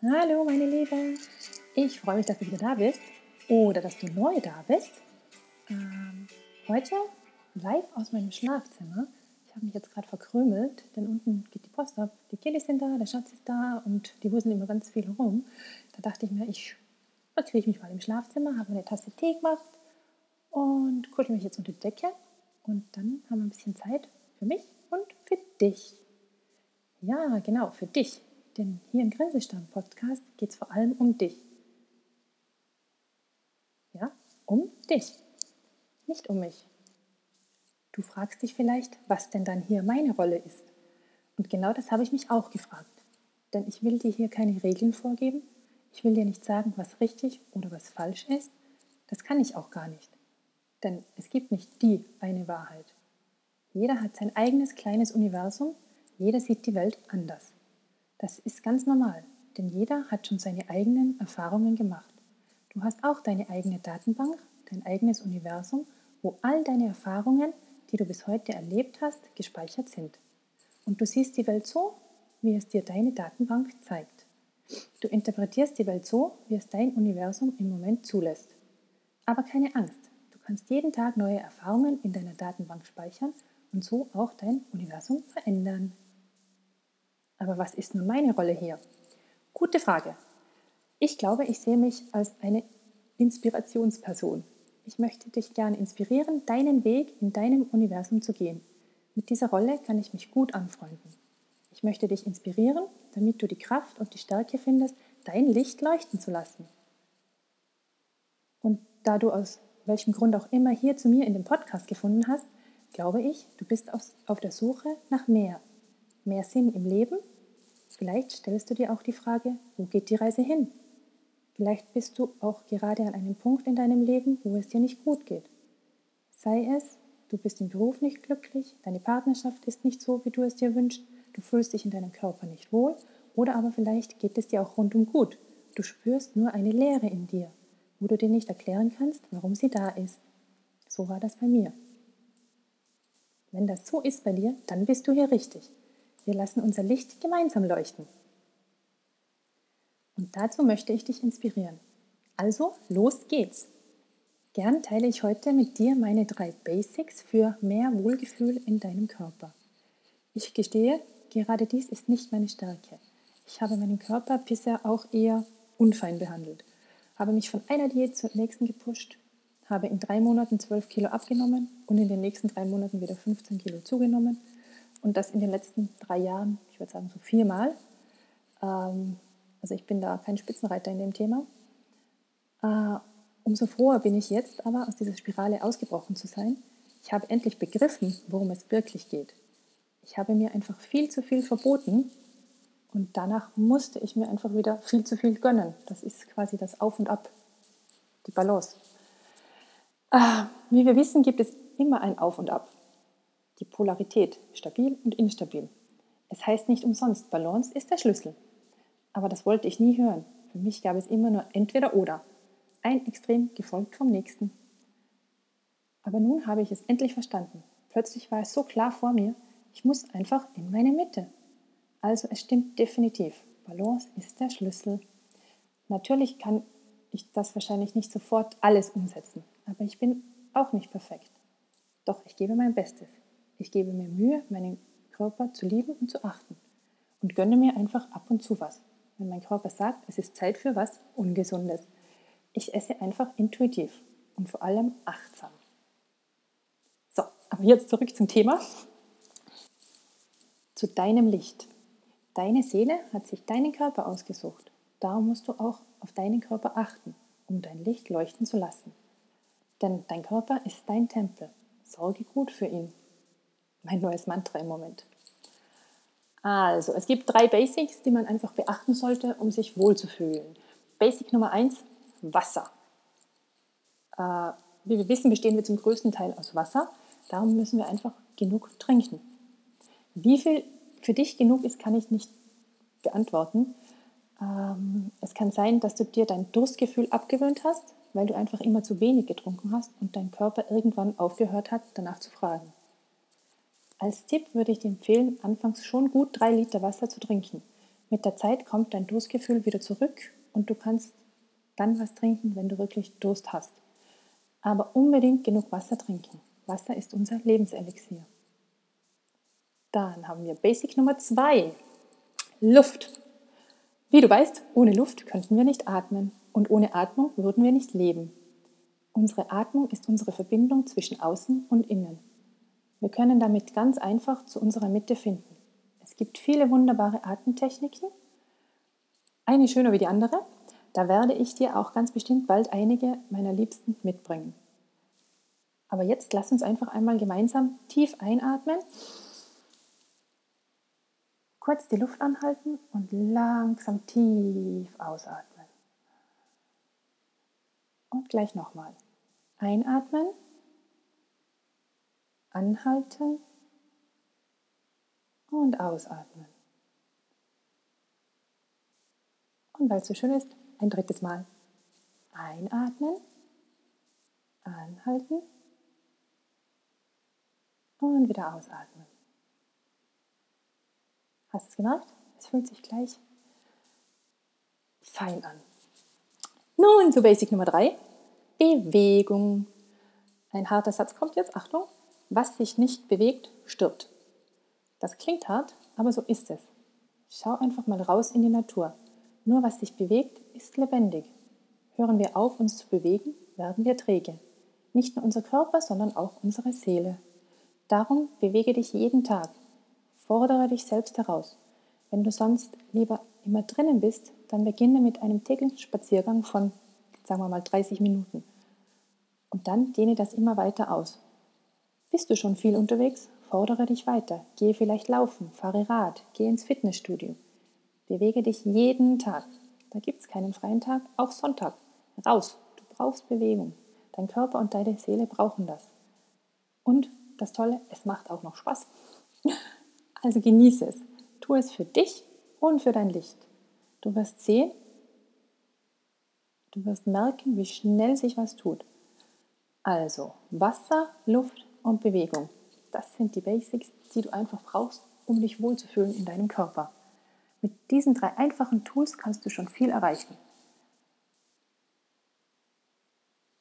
Hallo meine Liebe, ich freue mich, dass du wieder da bist oder dass du neu da bist. Ähm, heute live aus meinem Schlafzimmer. Ich habe mich jetzt gerade verkrümelt, denn unten geht die Post ab. Die Kiddies sind da, der Schatz ist da und die wuseln immer ganz viel rum. Da dachte ich mir, ich verkriege mich mal im Schlafzimmer, habe eine Tasse Tee gemacht und kuschel mich jetzt unter die Decke. Und dann haben wir ein bisschen Zeit für mich und für dich. Ja, genau, für dich. Denn hier im Grillstamm-Podcast geht es vor allem um dich. Ja, um dich, nicht um mich. Du fragst dich vielleicht, was denn dann hier meine Rolle ist. Und genau das habe ich mich auch gefragt. Denn ich will dir hier keine Regeln vorgeben. Ich will dir nicht sagen, was richtig oder was falsch ist. Das kann ich auch gar nicht. Denn es gibt nicht die eine Wahrheit. Jeder hat sein eigenes kleines Universum, jeder sieht die Welt anders. Das ist ganz normal, denn jeder hat schon seine eigenen Erfahrungen gemacht. Du hast auch deine eigene Datenbank, dein eigenes Universum, wo all deine Erfahrungen, die du bis heute erlebt hast, gespeichert sind. Und du siehst die Welt so, wie es dir deine Datenbank zeigt. Du interpretierst die Welt so, wie es dein Universum im Moment zulässt. Aber keine Angst, du kannst jeden Tag neue Erfahrungen in deiner Datenbank speichern und so auch dein Universum verändern. Aber was ist nun meine Rolle hier? Gute Frage. Ich glaube, ich sehe mich als eine Inspirationsperson. Ich möchte dich gerne inspirieren, deinen Weg in deinem Universum zu gehen. Mit dieser Rolle kann ich mich gut anfreunden. Ich möchte dich inspirieren, damit du die Kraft und die Stärke findest, dein Licht leuchten zu lassen. Und da du aus welchem Grund auch immer hier zu mir in dem Podcast gefunden hast, glaube ich, du bist auf der Suche nach mehr, mehr Sinn im Leben? Vielleicht stellst du dir auch die Frage, wo geht die Reise hin? Vielleicht bist du auch gerade an einem Punkt in deinem Leben, wo es dir nicht gut geht. Sei es, du bist im Beruf nicht glücklich, deine Partnerschaft ist nicht so, wie du es dir wünschst, du fühlst dich in deinem Körper nicht wohl oder aber vielleicht geht es dir auch rundum gut. Du spürst nur eine Leere in dir, wo du dir nicht erklären kannst, warum sie da ist. So war das bei mir. Wenn das so ist bei dir, dann bist du hier richtig. Wir lassen unser Licht gemeinsam leuchten. Und dazu möchte ich dich inspirieren. Also, los geht's! Gern teile ich heute mit dir meine drei Basics für mehr Wohlgefühl in deinem Körper. Ich gestehe, gerade dies ist nicht meine Stärke. Ich habe meinen Körper bisher auch eher unfein behandelt, habe mich von einer Diät zur nächsten gepusht, habe in drei Monaten 12 Kilo abgenommen und in den nächsten drei Monaten wieder 15 Kilo zugenommen und das in den letzten drei Jahren, ich würde sagen so viermal. Ähm, also ich bin da kein Spitzenreiter in dem Thema. Äh, umso froher bin ich jetzt aber, aus dieser Spirale ausgebrochen zu sein. Ich habe endlich begriffen, worum es wirklich geht. Ich habe mir einfach viel zu viel verboten und danach musste ich mir einfach wieder viel zu viel gönnen. Das ist quasi das Auf und Ab, die Balance. Äh, wie wir wissen, gibt es immer ein Auf und Ab die Polarität, stabil und instabil. Es heißt nicht umsonst, Balance ist der Schlüssel. Aber das wollte ich nie hören. Für mich gab es immer nur entweder oder. Ein Extrem gefolgt vom nächsten. Aber nun habe ich es endlich verstanden. Plötzlich war es so klar vor mir, ich muss einfach in meine Mitte. Also es stimmt definitiv. Balance ist der Schlüssel. Natürlich kann ich das wahrscheinlich nicht sofort alles umsetzen, aber ich bin auch nicht perfekt. Doch ich gebe mein Bestes. Ich gebe mir Mühe, meinen Körper zu lieben und zu achten und gönne mir einfach ab und zu was. Wenn mein Körper sagt, es ist Zeit für was Ungesundes. Ich esse einfach intuitiv und vor allem achtsam. So, aber jetzt zurück zum Thema. Zu deinem Licht. Deine Seele hat sich deinen Körper ausgesucht. Darum musst du auch auf deinen Körper achten, um dein Licht leuchten zu lassen. Denn dein Körper ist dein Tempel. Sorge gut für ihn mein neues Mantra im Moment. Also, es gibt drei Basics, die man einfach beachten sollte, um sich wohlzufühlen. Basic Nummer eins: Wasser. Äh, wie wir wissen, bestehen wir zum größten Teil aus Wasser. Darum müssen wir einfach genug trinken. Wie viel für dich genug ist, kann ich nicht beantworten. Ähm, es kann sein, dass du dir dein Durstgefühl abgewöhnt hast, weil du einfach immer zu wenig getrunken hast und dein Körper irgendwann aufgehört hat, danach zu fragen. Als Tipp würde ich dir empfehlen, anfangs schon gut drei Liter Wasser zu trinken. Mit der Zeit kommt dein Durstgefühl wieder zurück und du kannst dann was trinken, wenn du wirklich Durst hast. Aber unbedingt genug Wasser trinken. Wasser ist unser Lebenselixier. Dann haben wir Basic Nummer zwei: Luft. Wie du weißt, ohne Luft könnten wir nicht atmen und ohne Atmung würden wir nicht leben. Unsere Atmung ist unsere Verbindung zwischen Außen und Innen. Wir können damit ganz einfach zu unserer Mitte finden. Es gibt viele wunderbare Atemtechniken, eine schöner wie die andere. Da werde ich dir auch ganz bestimmt bald einige meiner Liebsten mitbringen. Aber jetzt lass uns einfach einmal gemeinsam tief einatmen, kurz die Luft anhalten und langsam tief ausatmen. Und gleich nochmal. Einatmen, anhalten und ausatmen. Und weil es so schön ist, ein drittes Mal. Einatmen, anhalten und wieder ausatmen. Hast du es gemerkt? Es fühlt sich gleich fein an. Nun zu Basic Nummer 3. Bewegung. Ein harter Satz kommt jetzt. Achtung. Was sich nicht bewegt, stirbt. Das klingt hart, aber so ist es. Schau einfach mal raus in die Natur. Nur was sich bewegt, ist lebendig. Hören wir auf, uns zu bewegen, werden wir träge. Nicht nur unser Körper, sondern auch unsere Seele. Darum bewege dich jeden Tag. Fordere dich selbst heraus. Wenn du sonst lieber immer drinnen bist, dann beginne mit einem täglichen Spaziergang von, sagen wir mal, 30 Minuten. Und dann dehne das immer weiter aus. Bist du schon viel unterwegs? Fordere dich weiter. Gehe vielleicht laufen, fahre Rad, gehe ins Fitnessstudio. Bewege dich jeden Tag. Da gibt es keinen freien Tag, auch Sonntag. Raus, du brauchst Bewegung. Dein Körper und deine Seele brauchen das. Und das Tolle, es macht auch noch Spaß. Also genieße es. Tu es für dich und für dein Licht. Du wirst sehen, du wirst merken, wie schnell sich was tut. Also Wasser, Luft und Bewegung. Das sind die Basics, die du einfach brauchst, um dich wohlzufühlen in deinem Körper. Mit diesen drei einfachen Tools kannst du schon viel erreichen.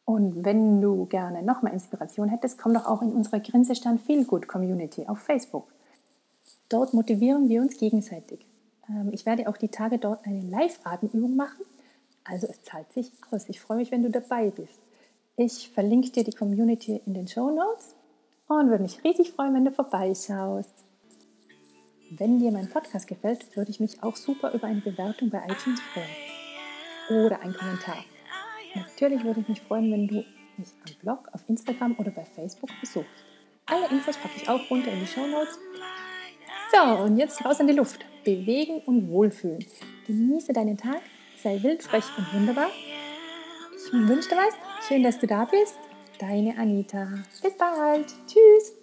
Und wenn du gerne noch mehr Inspiration hättest, komm doch auch in unsere Grinsestern Feel Good Community auf Facebook. Dort motivieren wir uns gegenseitig. Ähm, ich werde auch die Tage dort eine Live-Atemübung machen. Also es zahlt sich aus. Ich freue mich, wenn du dabei bist. Ich verlinke dir die Community in den Show Notes und würde mich riesig freuen, wenn du vorbeischaust. Wenn dir mein Podcast gefällt, würde ich mich auch super über eine Bewertung bei iTunes freuen. Oder einen Kommentar. Natürlich würde ich mich freuen, wenn du mich am Blog, auf Instagram oder bei Facebook besuchst. Alle Infos packe ich auch runter in die Show Notes. So, und jetzt raus in die Luft. Bewegen und wohlfühlen. Genieße deinen Tag, sei wild, frech und wunderbar. Ich wünsche dir was. Schön, dass du da bist. Deine Anita. Bis bald. Tschüss.